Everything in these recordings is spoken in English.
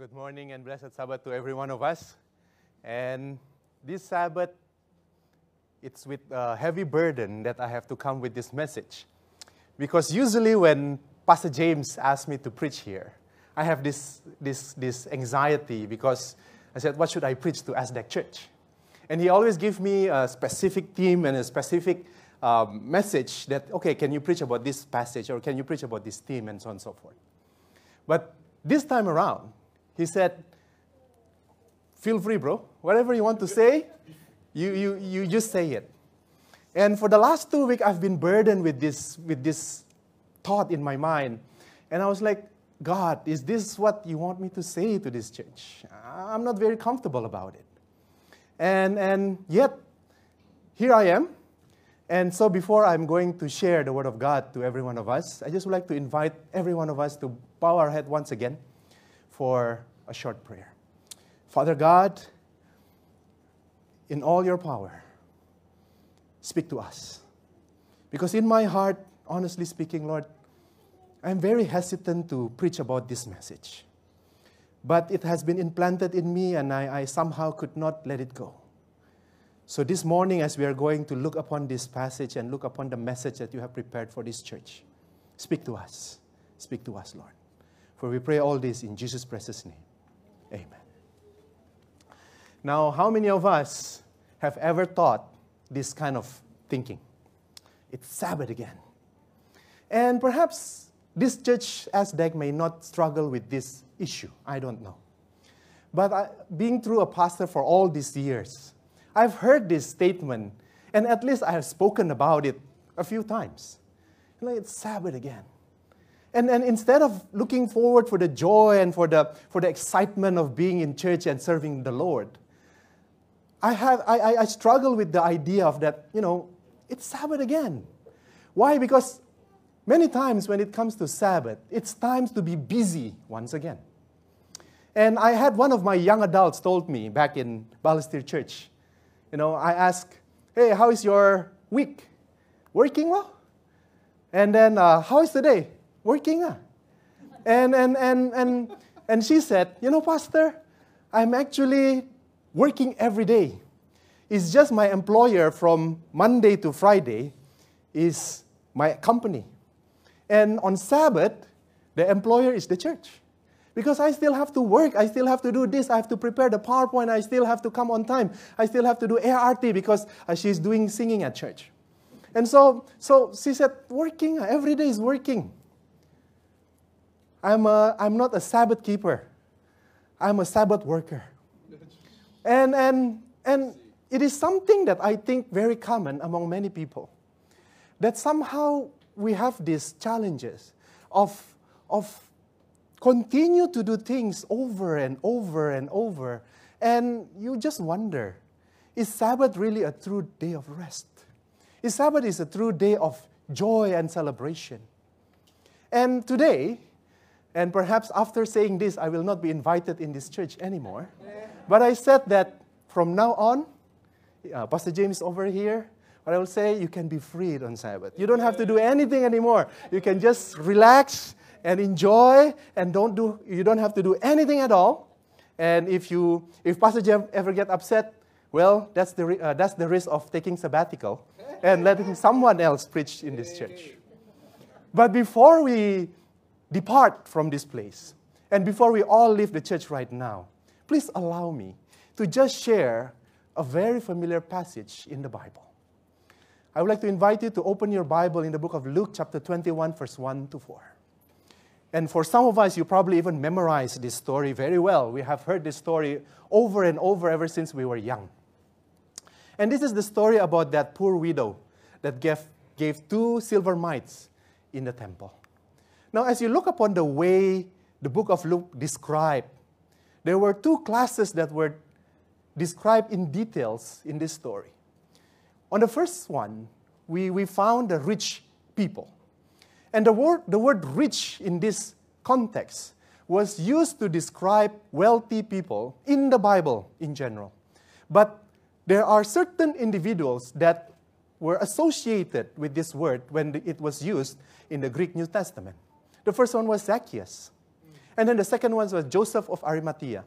Good morning and blessed Sabbath to every one of us. And this Sabbath, it's with a heavy burden that I have to come with this message. Because usually when Pastor James asks me to preach here, I have this, this, this anxiety because I said, What should I preach to Aztec Church? And he always gives me a specific theme and a specific um, message that, okay, can you preach about this passage or can you preach about this theme and so on and so forth. But this time around, he said, feel free, bro. Whatever you want to say, you, you, you just say it. And for the last two weeks, I've been burdened with this, with this thought in my mind. And I was like, God, is this what you want me to say to this church? I'm not very comfortable about it. And, and yet, here I am. And so, before I'm going to share the Word of God to every one of us, I just would like to invite every one of us to bow our head once again for a short prayer. Father God, in all your power, speak to us. Because in my heart, honestly speaking, Lord, I'm very hesitant to preach about this message. But it has been implanted in me, and I, I, somehow could not let it go. So, this morning, as we are going to look upon this passage and look upon the message that you have prepared for this church, speak to us. Speak to us, Lord. For we pray all this in Jesus' precious name. Amen. Now, how many of us have ever thought this kind of thinking? It's Sabbath again. And perhaps this church ASDEC may not struggle with this issue. I don't know. But I, being through a pastor for all these years, I've heard this statement, and at least I have spoken about it a few times. You know, it's Sabbath again. And, and instead of looking forward for the joy and for the, for the excitement of being in church and serving the Lord, I, have, I, I, struggle with the idea of that, you know, it's Sabbath again. Why? Because many times when it comes to Sabbath, it's times to be busy once again. And I had one of my young adults told me back in Balestier Church, you know, I asked, hey, how is your week? Working well? And then, uh, how is the day? Working. Ah. And, and, and, and, and she said, You know, Pastor, I'm actually working every day. It's just my employer from Monday to Friday is my company. And on Sabbath, the employer is the church. Because I still have to work, I still have to do this, I have to prepare the PowerPoint, I still have to come on time, I still have to do ART because uh, she's doing singing at church. And so, so she said, working, every day is working. I'm, a, I'm not a Sabbath keeper. I'm a Sabbath worker. And, and, and it is something that I think very common among many people. That somehow we have these challenges of, of continue to do things over and over and over. And you just wonder, is Sabbath really a true day of rest? Is Sabbath is a true day of joy and celebration? And today, and perhaps after saying this, I will not be invited in this church anymore. But I said that from now on, uh, Pastor James over here, but I will say you can be freed on Sabbath. You don't have to do anything anymore. You can just relax and enjoy and don't do, you don't have to do anything at all. And if you, if Pastor James ever get upset, well, that's the, uh, that's the risk of taking sabbatical and letting someone else preach in this church. But before we depart from this place. And before we all leave the church right now, please allow me to just share a very familiar passage in the Bible. I would like to invite you to open your Bible in the book of Luke, chapter 21, verse 1 to 4. And for some of us, you probably even memorized this story very well. We have heard this story over and over ever since we were young. And this is the story about that poor widow that gave, gave two silver mites in the temple. Now, as you look upon the way the book of Luke described, there were two classes that were described in details in this story. On the first one, we, we found the rich people. And the word, the word rich in this context was used to describe wealthy people in the Bible in general. But there are certain individuals that were associated with this word when it was used in the Greek New Testament. The first one was Zacchaeus. And then the second one was Joseph of Arimathea,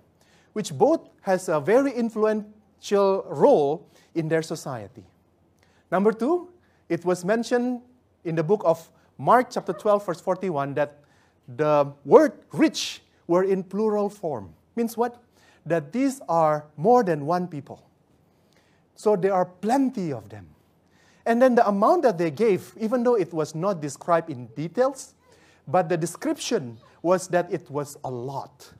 which both has a very influential role in their society. Number two, it was mentioned in the book of Mark, chapter 12, verse 41, that the word rich were in plural form. Means what? That these are more than one people. So there are plenty of them. And then the amount that they gave, even though it was not described in details, but the description was that it was a lot.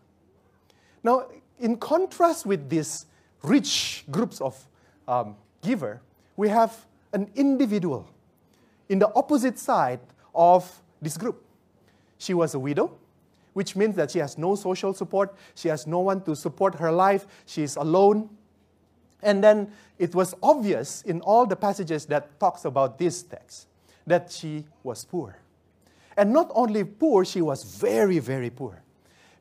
Now, in contrast with these rich groups of um, giver, we have an individual in the opposite side of this group. She was a widow, which means that she has no social support, she has no one to support her life, she is alone. And then it was obvious in all the passages that talks about this text that she was poor. And not only poor, she was very, very poor.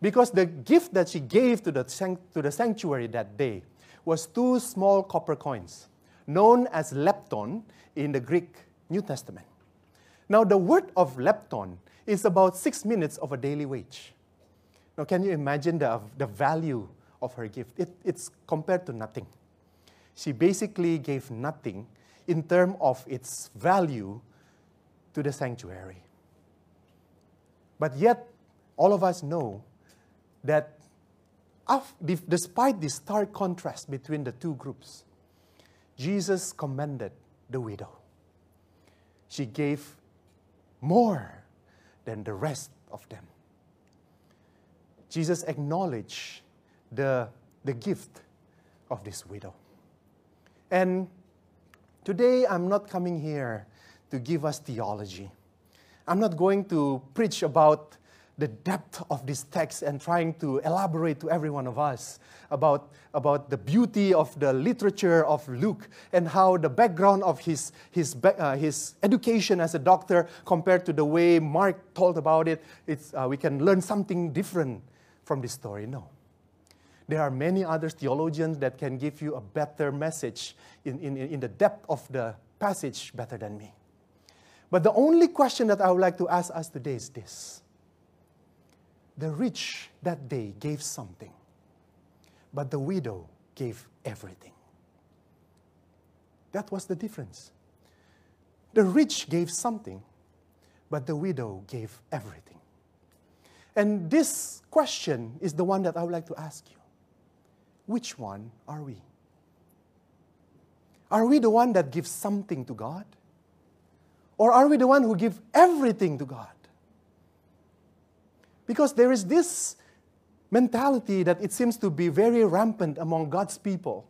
Because the gift that she gave to the, to the sanctuary that day was two small copper coins, known as lepton in the Greek New Testament. Now, the word of lepton is about six minutes of a daily wage. Now, can you imagine the, the value of her gift? It, it's compared to nothing. She basically gave nothing in terms of its value to the sanctuary. But yet, all of us know that despite the stark contrast between the two groups, Jesus commended the widow. She gave more than the rest of them. Jesus acknowledged the, the gift of this widow. And today I'm not coming here to give us theology. I'm not going to preach about the depth of this text and trying to elaborate to every one of us about, about the beauty of the literature of Luke and how the background of his, his, uh, his education as a doctor compared to the way Mark told about it, it's, uh, we can learn something different from this story. No. There are many other theologians that can give you a better message in, in, in the depth of the passage better than me. But the only question that I would like to ask us today is this the rich that day gave something, but the widow gave everything. That was the difference. The rich gave something, but the widow gave everything. And this question is the one that I would like to ask you. Which one are we? Are we the one that gives something to God? Or are we the one who give everything to God? Because there is this mentality that it seems to be very rampant among God's people,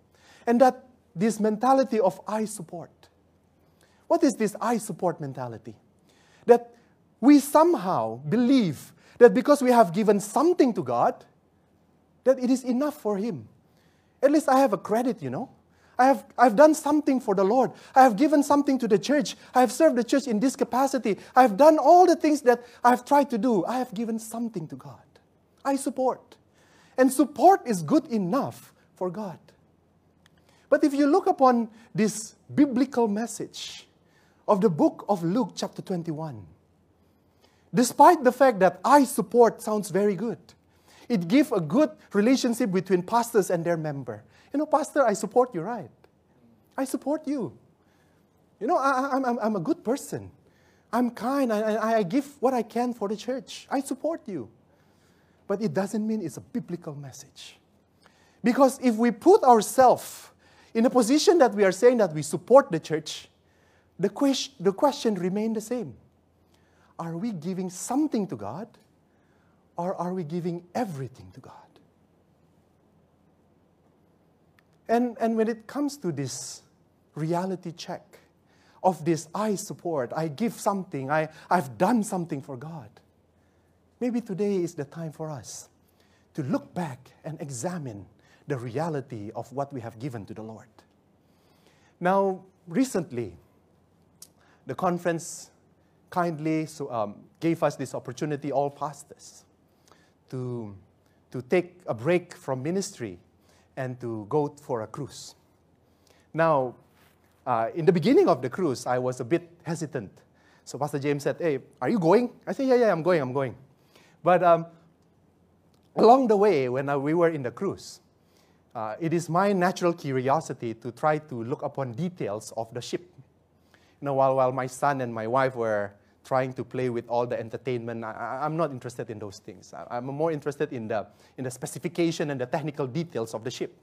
and that this mentality of I support. What is this I support mentality? That we somehow believe that because we have given something to God, that it is enough for Him. At least I have a credit, you know. I have I've done something for the Lord. I have given something to the church. I have served the church in this capacity. I have done all the things that I have tried to do. I have given something to God. I support. And support is good enough for God. But if you look upon this biblical message of the book of Luke, chapter 21, despite the fact that I support sounds very good, it gives a good relationship between pastors and their member. You know, Pastor, I support you, right? I support you. You know, I, am I'm, I'm a good person. I'm kind. I, I give what I can for the church. I support you. But it doesn't mean it's a biblical message. Because if we put ourselves in a position that we are saying that we support the church, the, question, the question remains the same. Are we giving something to God or are we giving everything to God? And, and when it comes to this reality check of this, I support, I give something, I, I've done something for God, maybe today is the time for us to look back and examine the reality of what we have given to the Lord. Now, recently, the conference kindly so, um, gave us this opportunity, all pastors, to, to take a break from ministry and to go for a cruise. Now, uh, in the beginning of the cruise, I was a bit hesitant. So Pastor James said, Hey, are you going? I said, Yeah, yeah, I'm going, I'm going. But um, along the way, when uh, we were in the cruise, uh, it is my natural curiosity to try to look upon details of the ship. You know, while, while my son and my wife were trying to play with all the entertainment, I, am not interested in those things. I, I'm more interested in the, in the specification and the technical details of the ship.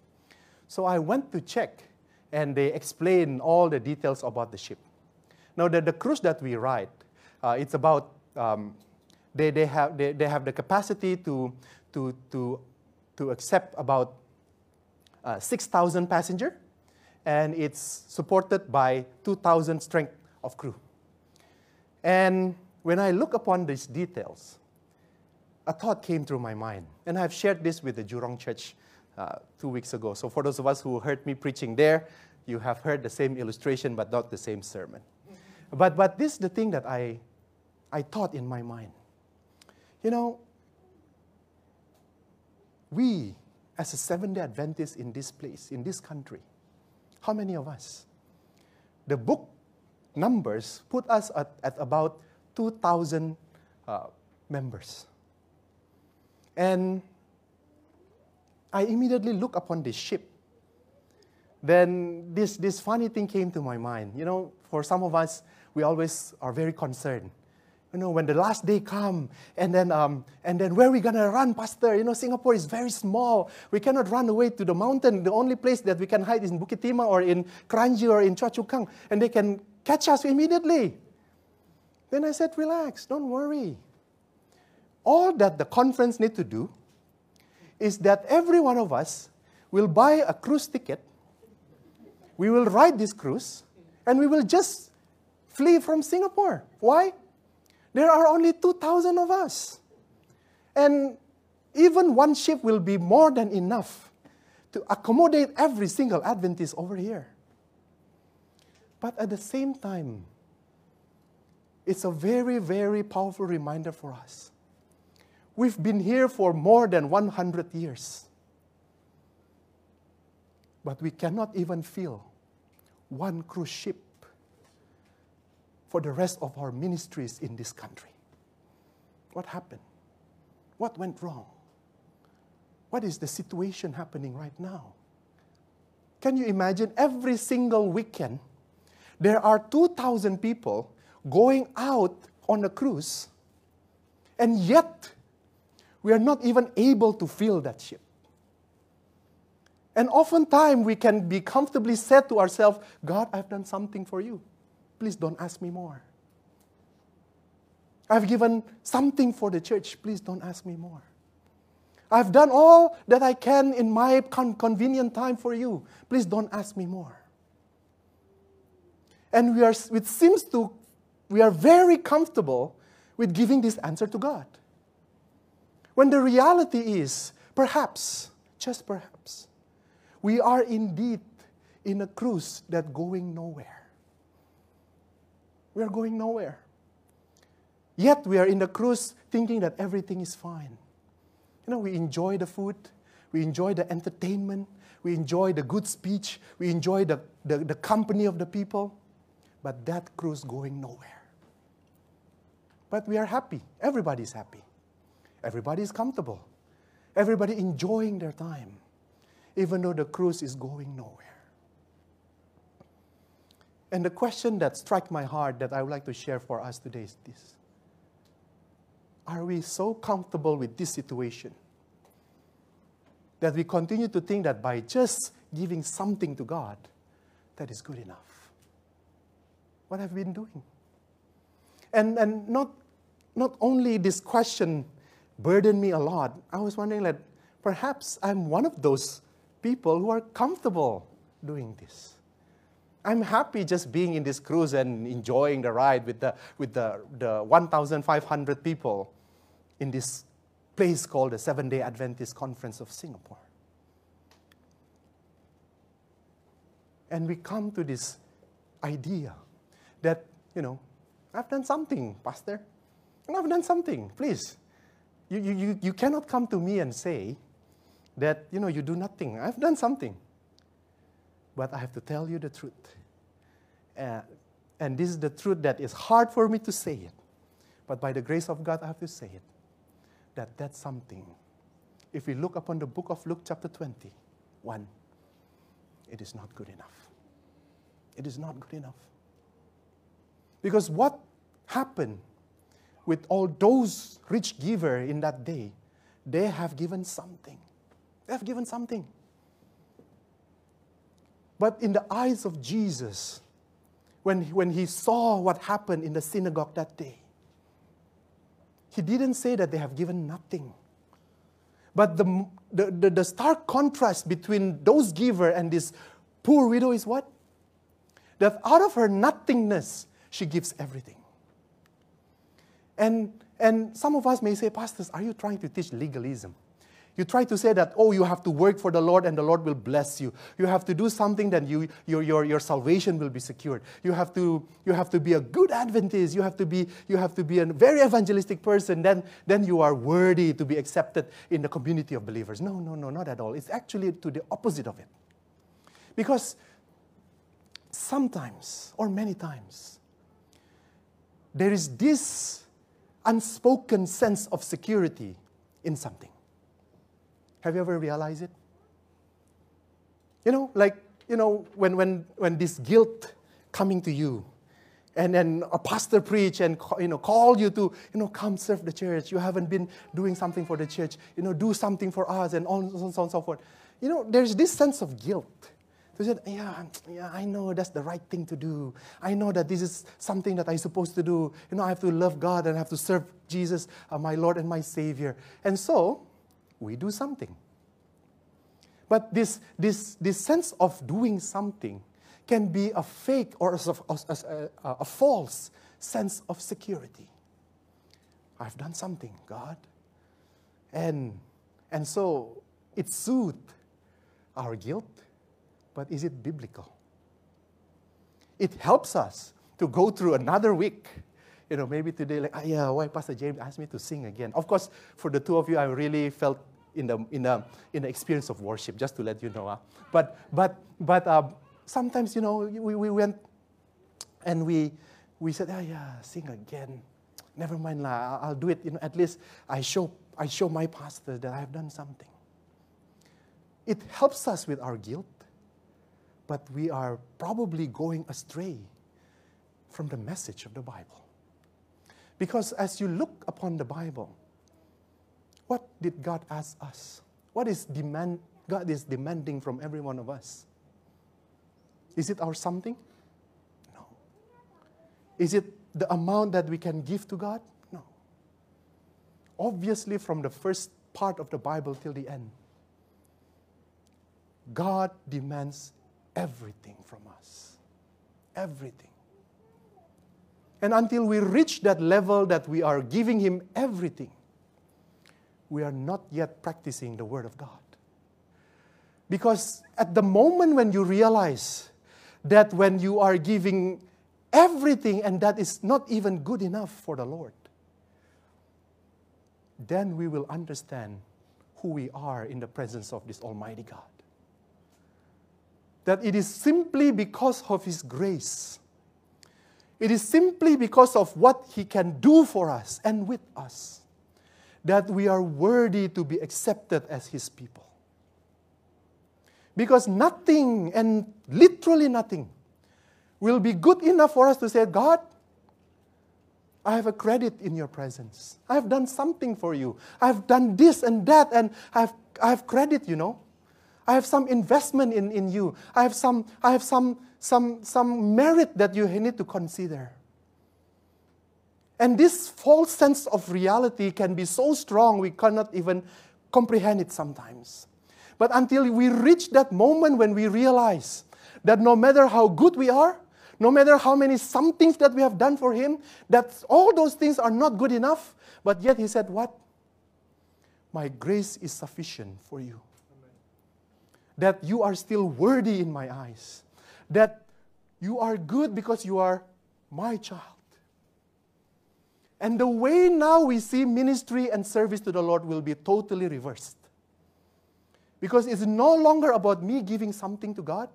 So I went to check, and they explain all the details about the ship. Now, the, the cruise that we ride, uh, it's about, um, they, they, have, they, they have the capacity to, to, to, to accept about uh, 6,000 passenger, and it's supported by 2,000 strength of crew. And when I look upon these details, a thought came through my mind. And I've shared this with the Jurong Church uh, two weeks ago. So for those of us who heard me preaching there, you have heard the same illustration but not the same sermon. But, but this is the thing that I, I thought in my mind. You know, we as a Seventh day Adventist in this place, in this country, how many of us? The book numbers put us at, at about 2,000 uh, members. And I immediately look upon this ship. Then this, this funny thing came to my mind. You know, for some of us, we always are very concerned you know, when the last day come, and then, um, and then where are we going to run, Pastor? You know, Singapore is very small. We cannot run away to the mountain. The only place that we can hide is in Bukit Timah or in Kranji or in Choa Chu Kang, and they can catch us immediately. Then I said, relax, don't worry. All that the conference need to do is that every one of us will buy a cruise ticket. We will ride this cruise, and we will just flee from Singapore. Why? There are only 2,000 of us. And even one ship will be more than enough to accommodate every single Adventist over here. But at the same time, it's a very, very powerful reminder for us. We've been here for more than 100 years. But we cannot even fill one cruise ship for the rest of our ministries in this country. What happened? What went wrong? What is the situation happening right now? Can you imagine every single weekend there are 2,000 people going out on a cruise, and yet we are not even able to fill that ship. And oftentimes we can be comfortably said to ourselves, God, I've done something for you. Please don't ask me more. I've given something for the church. Please don't ask me more. I've done all that I can in my con- convenient time for you. Please don't ask me more. And we are, it seems to, we are very comfortable with giving this answer to God. When the reality is, perhaps, just perhaps, we are indeed in a cruise that going nowhere. We are going nowhere. Yet we are in the cruise thinking that everything is fine. You know, we enjoy the food, we enjoy the entertainment, we enjoy the good speech, we enjoy the, the, the company of the people, but that cruise going nowhere. But we are happy. Everybody's happy. Everybody is comfortable. Everybody enjoying their time, even though the cruise is going nowhere. And the question that struck my heart that I would like to share for us today is this Are we so comfortable with this situation that we continue to think that by just giving something to God, that is good enough? What have we been doing? And, and not, not only this question burdened me a lot, I was wondering that perhaps I'm one of those people who are comfortable doing this. I'm happy just being in this cruise and enjoying the ride with the, with the, the 1,500 people in this place called the Seven day Adventist Conference of Singapore. And we come to this idea that, you know, I've done something, Pastor. And I've done something, please. You, you, you you cannot come to me and say that, you know, you do nothing. I've done something. But I have to tell you the truth. Uh, and this is the truth that is hard for me to say it. But by the grace of God, I have to say it that that something if we look upon the book of Luke, chapter 20, 1, it is not good enough. It is not good enough. Because what happened with all those rich giver in that day, they have given something. They have given something. But in the eyes of Jesus, when, when he saw what happened in the synagogue that day, he didn't say that they have given nothing. But the, the, the, the stark contrast between those giver and this poor widow is what? That out of her nothingness, she gives everything. And, and some of us may say, Pastors, are you trying to teach legalism? You try to say that, oh, you have to work for the Lord and the Lord will bless you. You have to do something that you, your, your, your salvation will be secured. You have, to, you have to be a good Adventist. You have to be, you have to be a very evangelistic person. Then, then you are worthy to be accepted in the community of believers. No, no, no, not at all. It's actually to the opposite of it. Because sometimes, or many times, there is this unspoken sense of security in something. Have you ever realized it? You know, like, you know, when, when, when this guilt coming to you, and then a pastor preach and you know call you to you know come serve the church. You haven't been doing something for the church. You know, do something for us, and on and so on and so forth. You know, there's this sense of guilt. To said, yeah, yeah, I know that's the right thing to do. I know that this is something that I'm supposed to do. You know, I have to love God and I have to serve Jesus, uh, my Lord and my Savior. And so, we do something. But this, this, this sense of doing something can be a fake or a, a, a, a false sense of security. I've done something, God. And, and so it soothes our guilt, but is it biblical? It helps us to go through another week. You know, maybe today, like, ah, yeah, why Pastor James asked me to sing again? Of course, for the two of you, I really felt in the, in the, in the experience of worship, just to let you know. Uh. But, but, but uh, sometimes, you know, we, we went and we, we said, oh, yeah, sing again. Never mind, lah, I'll do it. You know, at least I show, I show my pastor that I have done something. It helps us with our guilt, but we are probably going astray from the message of the Bible. Because as you look upon the Bible, what did God ask us? What is demand God is demanding from every one of us? Is it our something? No. Is it the amount that we can give to God? No. Obviously, from the first part of the Bible till the end, God demands everything from us. Everything. And until we reach that level that we are giving Him everything, we are not yet practicing the Word of God. Because at the moment when you realize that when you are giving everything and that is not even good enough for the Lord, then we will understand who we are in the presence of this Almighty God. That it is simply because of His grace. It is simply because of what He can do for us and with us that we are worthy to be accepted as His people. Because nothing, and literally nothing, will be good enough for us to say, God, I have a credit in your presence. I have done something for you. I have done this and that, and I have, I have credit, you know. I have some investment in, in you. I have some, I have some, some, some merit that you need to consider. And this false sense of reality can be so strong we cannot even comprehend it sometimes. But until we reach that moment when we realize that no matter how good we are, no matter how many somethings that we have done for Him, that all those things are not good enough, but yet He said, What? My grace is sufficient for you. That you are still worthy in my eyes. That you are good because you are my child. And the way now we see ministry and service to the Lord will be totally reversed. Because it's no longer about me giving something to God,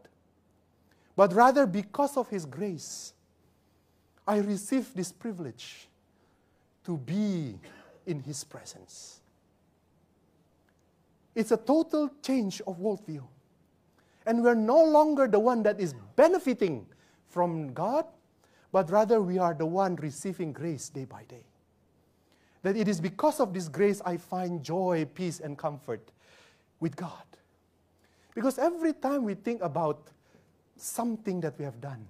but rather because of His grace, I receive this privilege to be in His presence. It's a total change of worldview. And we're no longer the one that is benefiting from God, but rather we are the one receiving grace day by day. That it is because of this grace I find joy, peace, and comfort with God. Because every time we think about something that we have done,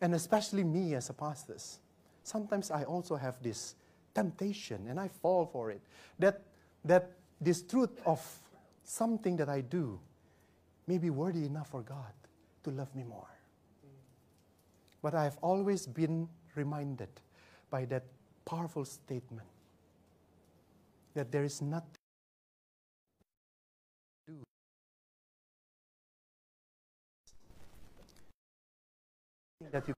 and especially me as a pastor, sometimes I also have this temptation and I fall for it. That, that this truth of something that I do may be worthy enough for God to love me more. But I have always been reminded by that powerful statement that there is nothing that you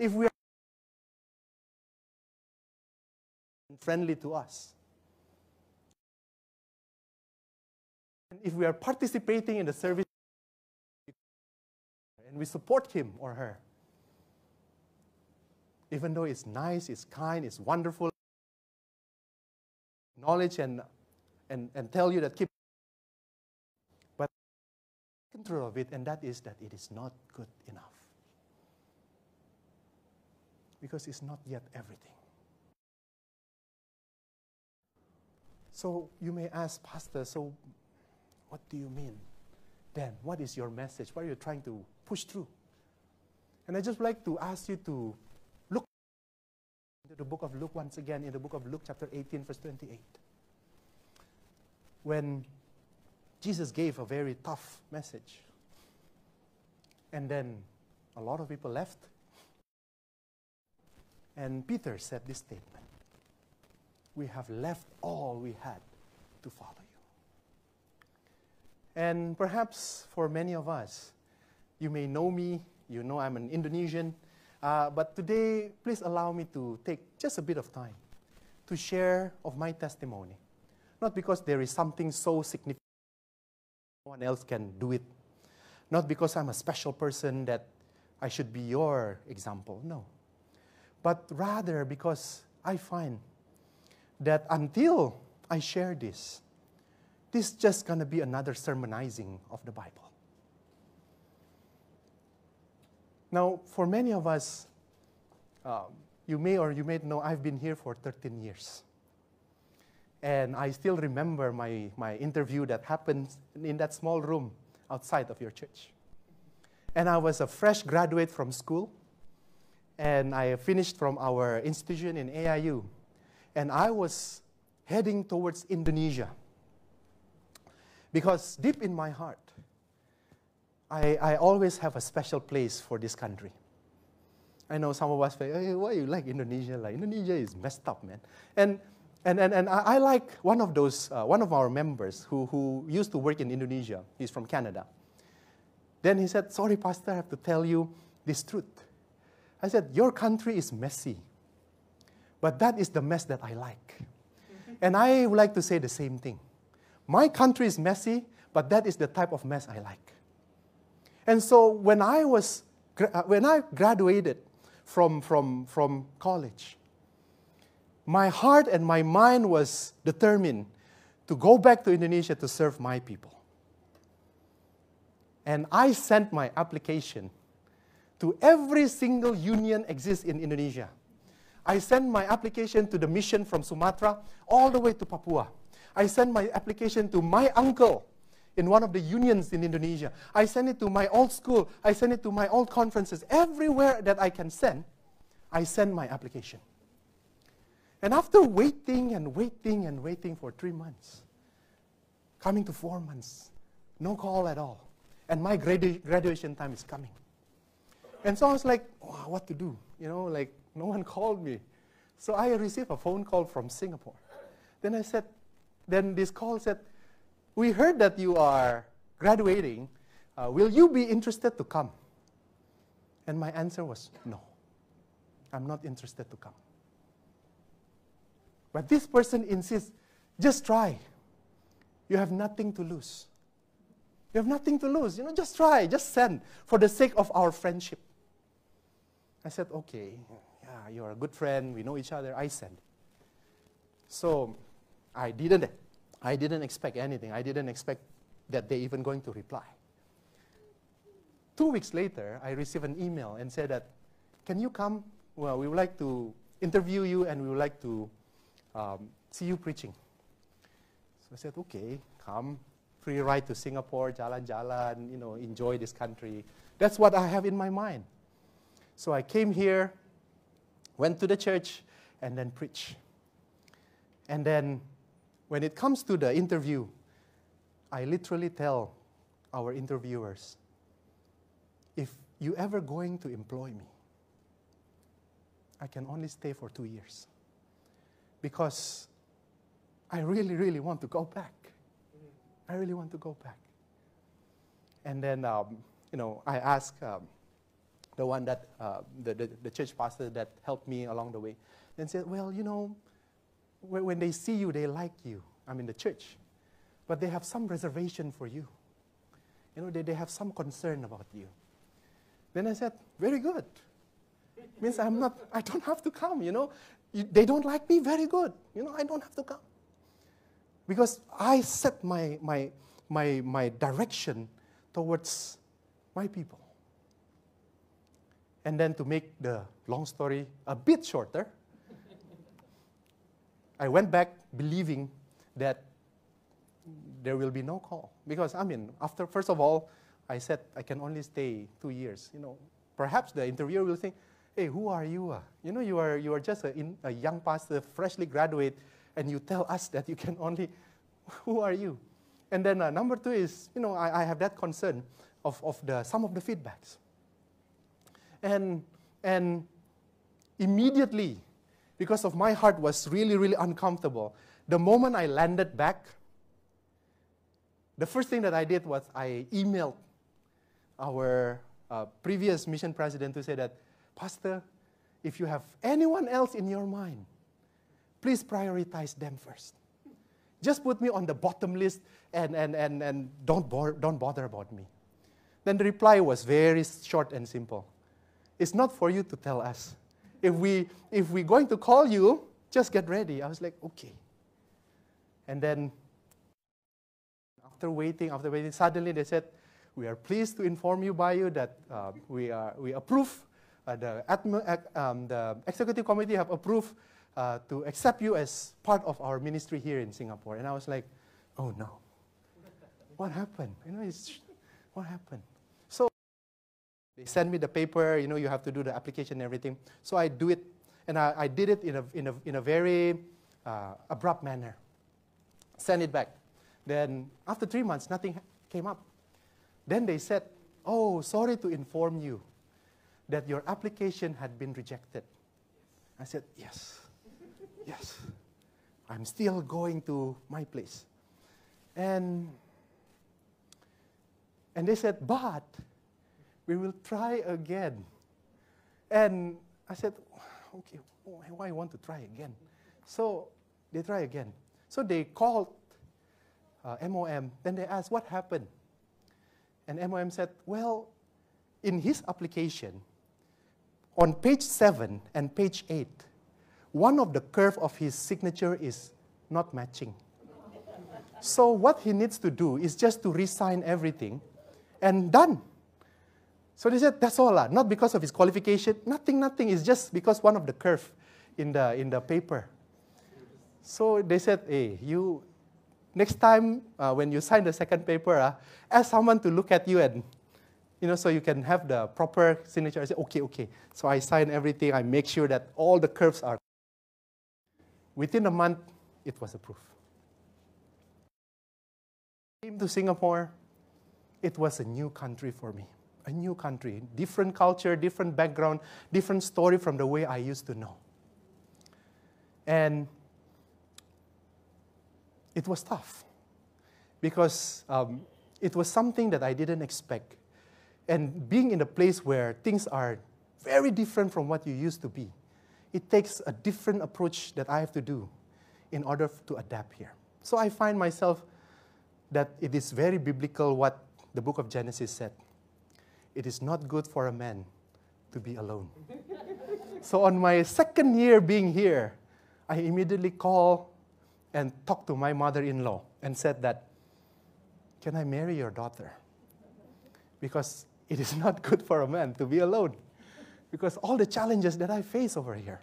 if we are friendly to us, and if we are participating in the service and we support him or her, even though it's nice, it's kind, it's wonderful, knowledge and, and, and tell you that keep but control of it, and that is that it is not good enough because it's not yet everything. So you may ask, Pastor, so what do you mean? Then, what is your message? What are you trying to push through? And I just like to ask you to look into the book of Luke once again, in the book of Luke, chapter 18, verse 28. When Jesus gave a very tough message, and then a lot of people left and Peter said this statement We have left all we had to follow you. And perhaps for many of us, you may know me, you know I'm an Indonesian, uh, but today, please allow me to take just a bit of time to share of my testimony. Not because there is something so significant, no one else can do it. Not because I'm a special person that I should be your example. No but rather because I find that until I share this, this is just going to be another sermonizing of the Bible. Now, for many of us, um, you may or you may know I've been here for 13 years. And I still remember my, my interview that happened in that small room outside of your church. And I was a fresh graduate from school and I finished from our institution in AIU. And I was heading towards Indonesia. Because deep in my heart, I, I always have a special place for this country. I know some of us say, hey, why you like Indonesia? Like, Indonesia is messed up, man. And, and, and, and I, I like one of those, uh, one of our members who, who used to work in Indonesia. He's from Canada. Then he said, sorry, Pastor, I have to tell you this truth. I said, Your country is messy, but that is the mess that I like. Mm-hmm. And I would like to say the same thing. My country is messy, but that is the type of mess I like. And so when I was uh, when I graduated from, from, from college, my heart and my mind was determined to go back to Indonesia to serve my people. And I sent my application to every single union exists in Indonesia. I send my application to the mission from Sumatra all the way to Papua. I send my application to my uncle in one of the unions in Indonesia. I send it to my old school. I send it to my old conferences. Everywhere that I can send, I send my application. And after waiting and waiting and waiting for three months, coming to four months, no call at all. And my gradu- graduation time is coming. And so I was like, wow, what to do? You know, like no one called me. So I received a phone call from Singapore. Then I said, then this call said, we heard that you are graduating. Uh, will you be interested to come? And my answer was, no. I'm not interested to come. But this person insists, just try. You have nothing to lose. You have nothing to lose. You know, just try, just send for the sake of our friendship. I said, okay, yeah, you're a good friend. We know each other. I send. So I didn't, I didn't expect anything. I didn't expect that they even going to reply. Two weeks later, I received an email and said that, can you come? Well, we would like to interview you and we would like to um, see you preaching. So I said, okay, come. Free ride to Singapore, jalan-jalan, you know, enjoy this country. That's what I have in my mind. So I came here, went to the church, and then preach. And then when it comes to the interview, I literally tell our interviewers, if you ever going to employ me, I can only stay for two years. Because I really, really want to go back. I really want to go back. And then, um, you know, I asked um, the one that, uh, the, the, the, church pastor that helped me along the way, and said, well, you know, when, when they see you, they like you. I'm in the church. But they have some reservation for you. You know, they, they have some concern about you. Then I said, very good. Means I'm not, I don't have to come, you know. You, they don't like me, very good. You know, I don't have to come. Because I set my, my, my, my direction towards my people. And then to make the long story a bit shorter, I went back believing that there will be no call. Because, I mean, after, first of all, I said I can only stay two years. You know, perhaps the interviewer will think, hey, who are you? Uh? You know, you are, you are just a, in, a young pastor, freshly graduate, and you tell us that you can only, who are you? And then uh, number two is, you know, I, I have that concern of, of the, some of the feedbacks. And, and immediately, because of my heart was really, really uncomfortable, the moment I landed back, the first thing that I did was I emailed our uh, previous mission president to say that, Pastor, if you have anyone else in your mind, please prioritize them first. Just put me on the bottom list and, and, and, and don't, bore, don't bother about me. Then the reply was very short and simple. It's not for you to tell us. If, we, if we're going to call you, just get ready. I was like, okay. And then after waiting, after waiting, suddenly they said, we are pleased to inform you by you that uh, we, are, we approve, uh, the, um, the executive committee have approved uh, to accept you as part of our ministry here in Singapore. And I was like, oh no. what happened? You know, it's, what happened? They send me the paper, you know, you have to do the application and everything. So I do it, and I, I did it in a, in a, in a very uh, abrupt manner. Send it back. Then after three months, nothing came up. Then they said, Oh, sorry to inform you that your application had been rejected. I said, Yes, yes. I'm still going to my place. And, and they said, But we will try again. And I said, Okay, why want to try again? So they try again. So they called uh, MOM. Then they asked, What happened? And MOM said, well, in his application, on page 7 and page 8, one of the curve of his signature is not matching. so what he needs to do is just to resign everything and done. So they said, that's all, not because of his qualification, nothing, nothing, it's just because one of the curve in the, in the paper. So they said, hey, you, next time uh, when you sign the second paper, uh, ask someone to look at you and, you know, so you can have the proper signature. I say, okay, okay. So I sign everything. I make sure that all the curves are. Within a month, it was approved. came to Singapore, it was a new country for me. A new country, different culture, different background, different story from the way I used to know. And it was tough because um, it was something that I didn't expect. And being in a place where things are very different from what you used to be, it takes a different approach that I have to do in order to adapt here. So I find myself that it is very biblical what the book of Genesis said. It is not good for a man to be alone. so on my second year being here, I immediately called and talked to my mother in law and said that, Can I marry your daughter? Because it is not good for a man to be alone. Because all the challenges that I face over here.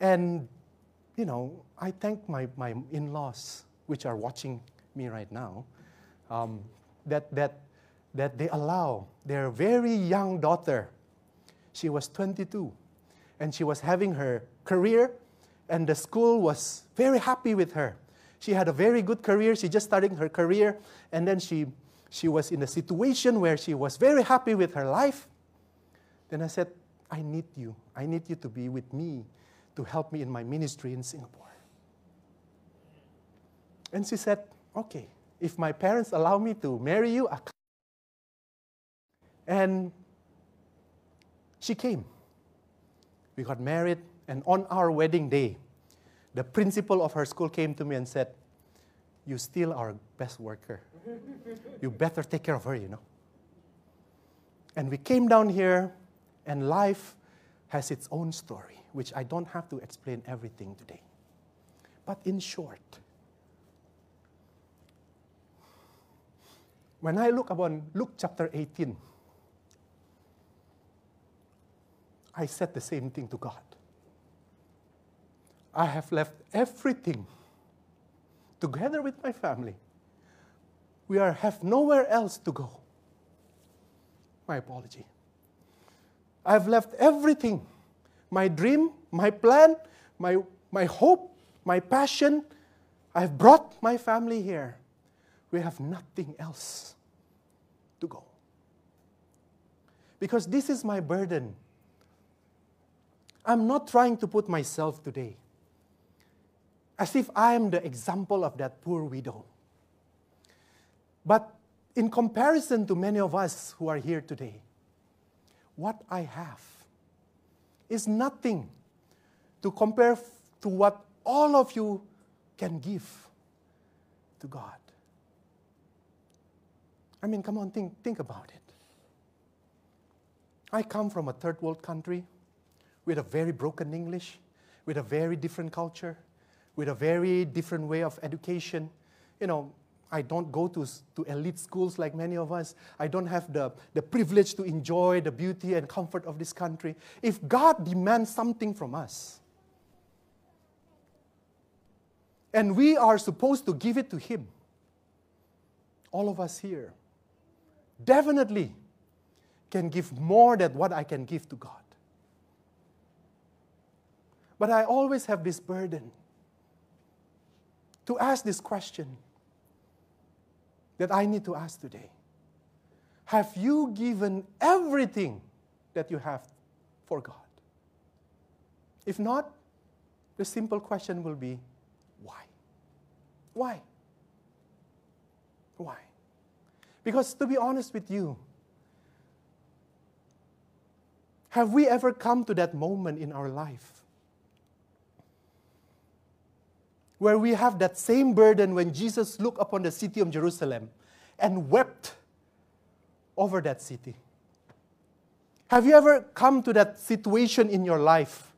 And, you know, I thank my, my in laws, which are watching me right now, um, that, that, that they allow their very young daughter, she was 22, and she was having her career and the school was very happy with her. She had a very good career. She just started her career, and then she, she was in a situation where she was very happy with her life. Then I said, I need you. I need you to be with me to help me in my ministry in Singapore. And she said, Okay, if my parents allow me to marry you, I and she came. We got married. And on our wedding day, the principal of her school came to me and said, You still our best worker. You better take care of her, you know. And we came down here, and life has its own story, which I don't have to explain everything today. But in short, when I look upon Luke chapter 18, I said the same thing to God. I have left everything together with my family. We are, have nowhere else to go. My apology. I've left everything my dream, my plan, my, my hope, my passion. I've brought my family here. We have nothing else to go. Because this is my burden. I'm not trying to put myself today as if I am the example of that poor widow. But in comparison to many of us who are here today, what I have is nothing to compare to what all of you can give to God. I mean, come on, think, think about it. I come from a third world country with a very broken English, with a very different culture with a very different way of education. You know, I don't go to, to elite schools like many of us. I don't have the, the privilege to enjoy the beauty and comfort of this country. If God demands something from us, and we are supposed to give it to Him, all of us here definitely can give more than what I can give to God. But I always have this burden to ask this question that I need to ask today Have you given everything that you have for God? If not, the simple question will be why? Why? Why? Because to be honest with you, have we ever come to that moment in our life where we have that same burden when Jesus looked upon the city of Jerusalem and wept over that city. Have you ever come to that situation in your life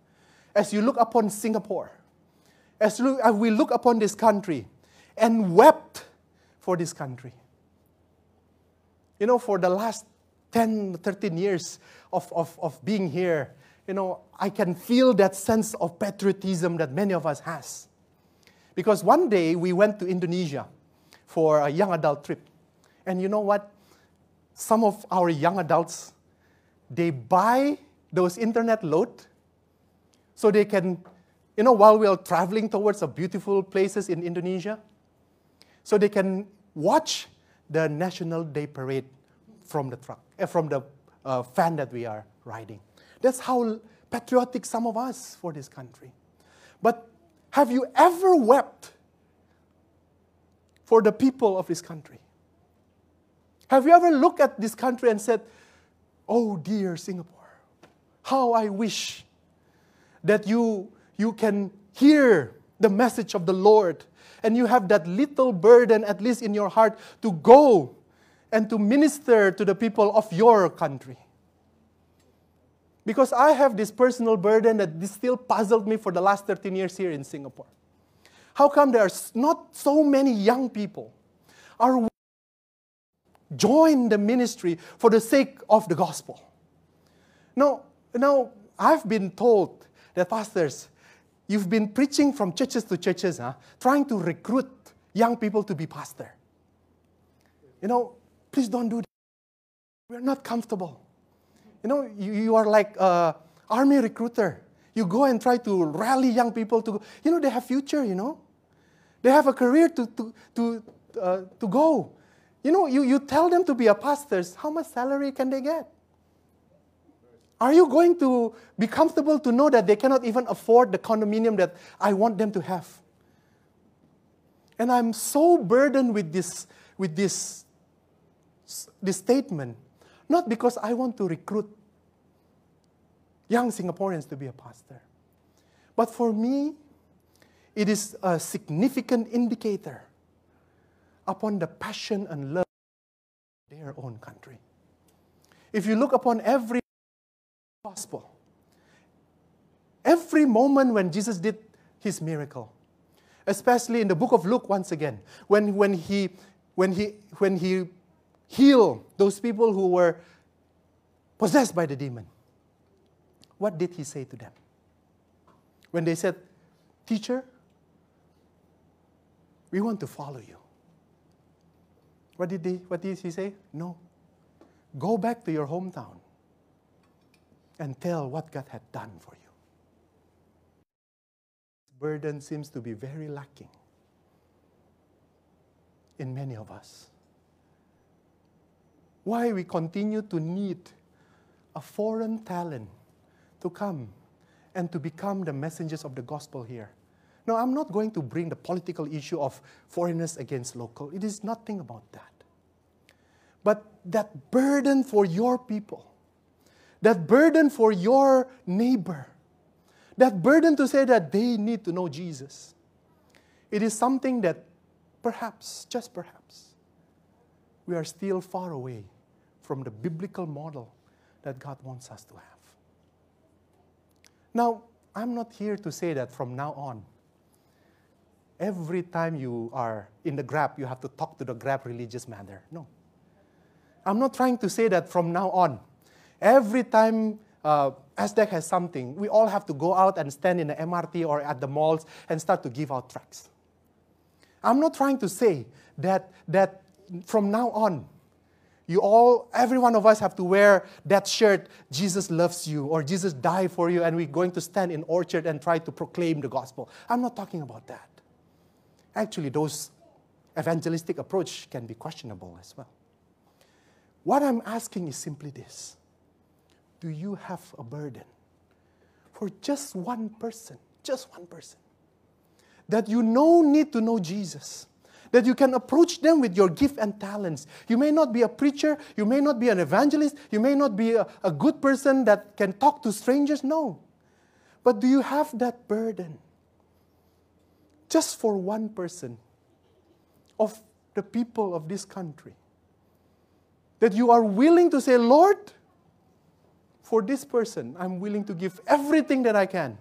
as you look upon Singapore, as we look upon this country, and wept for this country? You know, for the last 10, 13 years of, of, of being here, you know, I can feel that sense of patriotism that many of us has. Because one day we went to Indonesia for a young adult trip. And you know what? Some of our young adults, they buy those internet load so they can, you know, while we are traveling towards the beautiful places in Indonesia, so they can watch the National Day Parade from the truck, uh, from the uh, fan that we are riding. That's how patriotic some of us for this country. But have you ever wept for the people of this country? Have you ever looked at this country and said, Oh, dear Singapore, how I wish that you, you can hear the message of the Lord and you have that little burden, at least in your heart, to go and to minister to the people of your country. Because I have this personal burden that still puzzled me for the last 13 years here in Singapore. How come there are not so many young people are join the ministry for the sake of the gospel? Now, now I've been told that pastors, you've been preaching from churches to churches, huh, trying to recruit young people to be pastor. You know, please don't do that. We're not comfortable. You know, you, you are like an army recruiter. You go and try to rally young people to, you know, they have future, you know. They have a career to, to, to, uh, to go. You know, you, you tell them to be a pastor, how much salary can they get? Are you going to be comfortable to know that they cannot even afford the condominium that I want them to have? And I'm so burdened with this, with this, this statement not because I want to recruit young Singaporeans to be a pastor, but for me, it is a significant indicator upon the passion and love of their own country. If you look upon every gospel, every moment when Jesus did his miracle, especially in the book of Luke, once again, when, when, he, when, he, when he heal those people who were possessed by the demon. What did he say to them? When they said, Teacher, we want to follow you. What did, they, what did he say? No. Go back to your hometown and tell what God had done for you. Burden seems to be very lacking in many of us why we continue to need a foreign talent to come and to become the messengers of the gospel here. No, I'm not going to bring the political issue of foreigners against local. It is nothing about that. But that burden for your people, that burden for your neighbor, that burden to say that they need to know Jesus, it is something that perhaps, just perhaps, we are still far away from the biblical model that God wants us to have. Now, I'm not here to say that from now on, every time you are in the Grab, you have to talk to the Grab religious matter. No. I'm not trying to say that from now on, every time uh, SDEC has something, we all have to go out and stand in the MRT or at the malls and start to give out tracts. I'm not trying to say that, that from now on, you all, every one of us have to wear that shirt, Jesus loves you, or Jesus died for you, and we're going to stand in orchard and try to proclaim the gospel. I'm not talking about that. Actually, those evangelistic approach can be questionable as well. What I'm asking is simply this. Do you have a burden for just one person, just one person, that you know need to know Jesus? That you can approach them with your gift and talents. You may not be a preacher, you may not be an evangelist, you may not be a, a good person that can talk to strangers. No. But do you have that burden? Just for one person of the people of this country. That you are willing to say, Lord, for this person, I'm willing to give everything that I can.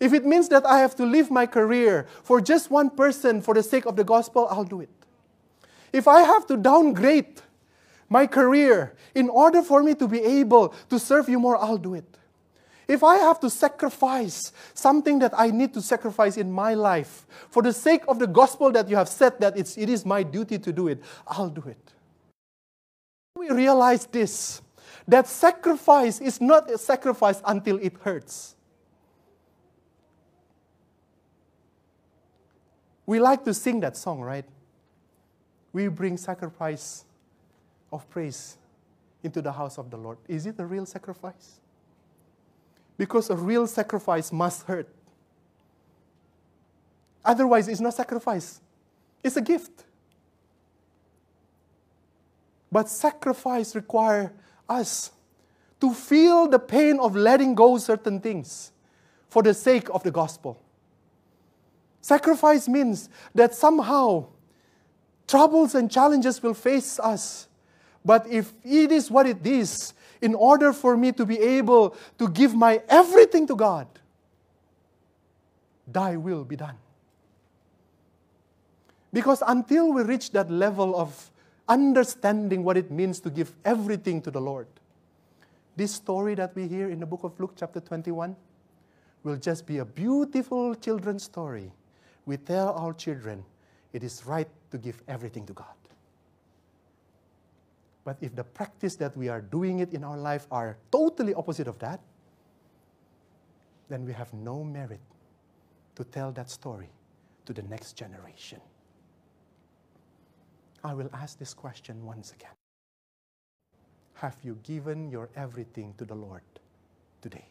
If it means that I have to leave my career for just one person for the sake of the gospel, I'll do it. If I have to downgrade my career in order for me to be able to serve you more, I'll do it. If I have to sacrifice something that I need to sacrifice in my life for the sake of the gospel that you have said that it's, it is my duty to do it, I'll do it. We realize this that sacrifice is not a sacrifice until it hurts. We like to sing that song, right? we bring sacrifice of praise into the house of the Lord. Is it a real sacrifice? Because a real sacrifice must hurt. Otherwise, it's not sacrifice, it's a gift. But sacrifice requires us to feel the pain of letting go certain things for the sake of the gospel. Sacrifice means that somehow troubles and challenges will face us. But if it is what it is, in order for me to be able to give my everything to God, thy will be done. Because until we reach that level of understanding what it means to give everything to the Lord, this story that we hear in the book of Luke, chapter 21, will just be a beautiful children's story. We tell our children it is right to give everything to God. But if the practice that we are doing it in our life are totally opposite of that, then we have no merit to tell that story to the next generation. I will ask this question once again. Have you given your everything to the Lord today?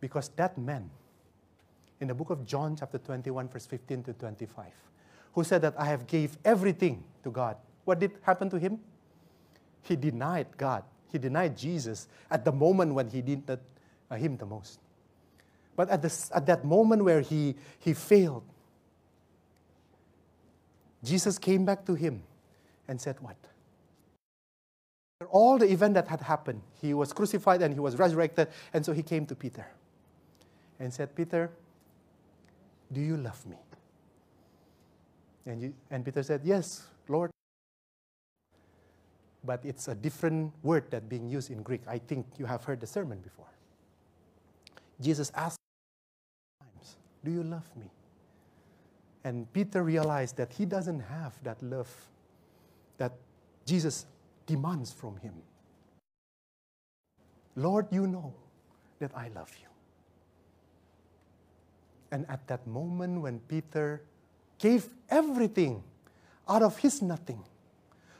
Because that man in the book of John, chapter 21, verse 15 to 25, who said that I have gave everything to God. What did happen to him? He denied God. He denied Jesus at the moment when he needed uh, him the most. But at, this, at that moment where he, he failed, Jesus came back to him and said, What? After All the event that had happened, he was crucified and he was resurrected, and so he came to Peter and said, Peter, do you love me? And, you, and Peter said, Yes, Lord. But it's a different word that being used in Greek. I think you have heard the sermon before. Jesus asked times, Do you love me? And Peter realized that he doesn't have that love that Jesus demands from him. Lord, you know that I love you. And at that moment, when Peter gave everything out of his nothing,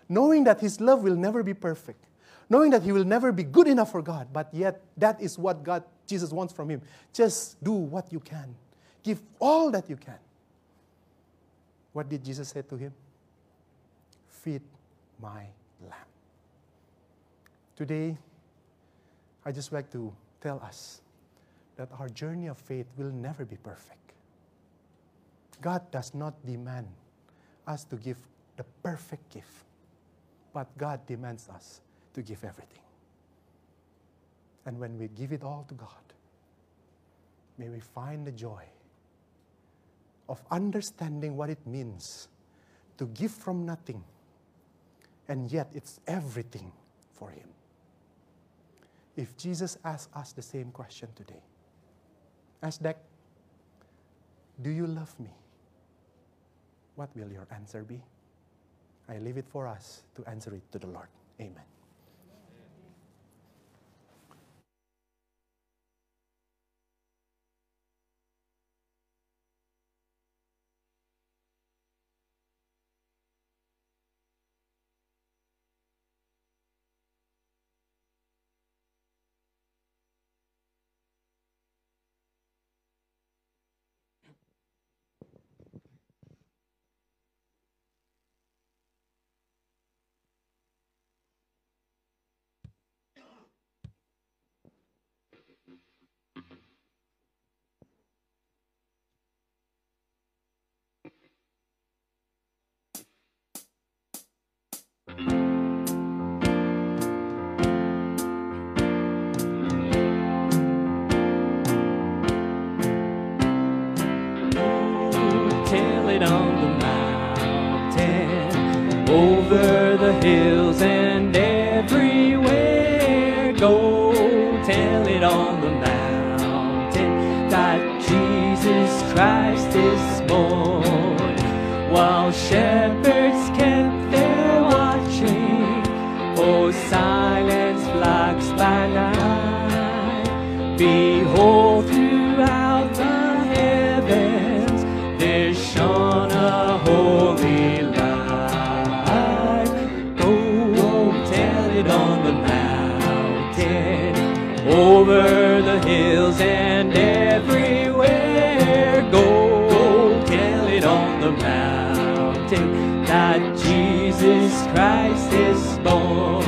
knowing that his love will never be perfect, knowing that he will never be good enough for God, but yet that is what God, Jesus wants from him. Just do what you can, give all that you can. What did Jesus say to him? Feed my lamb. Today, I just like to tell us that our journey of faith will never be perfect. God does not demand us to give the perfect gift, but God demands us to give everything. And when we give it all to God, may we find the joy of understanding what it means to give from nothing, and yet it's everything for Him. If Jesus asks us the same question today, That, do you love me? What will your answer be? I leave it for us to answer it to the Lord. Amen. Over Christ is born.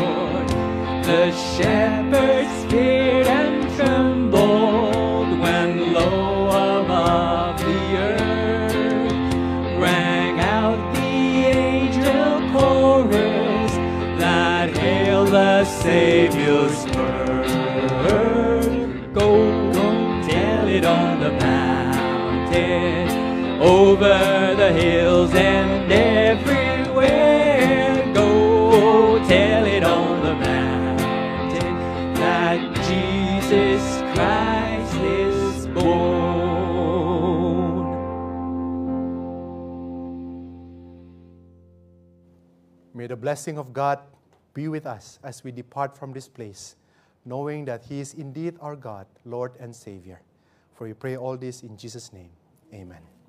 The shepherds feared and trembled when low above the earth rang out the angel chorus that hailed the Savior's birth. Go, go tell it on the mountain, over the hills and blessing of God be with us as we depart from this place, knowing that He is indeed our God, Lord, and Savior. For we pray all this in Jesus' name. Amen.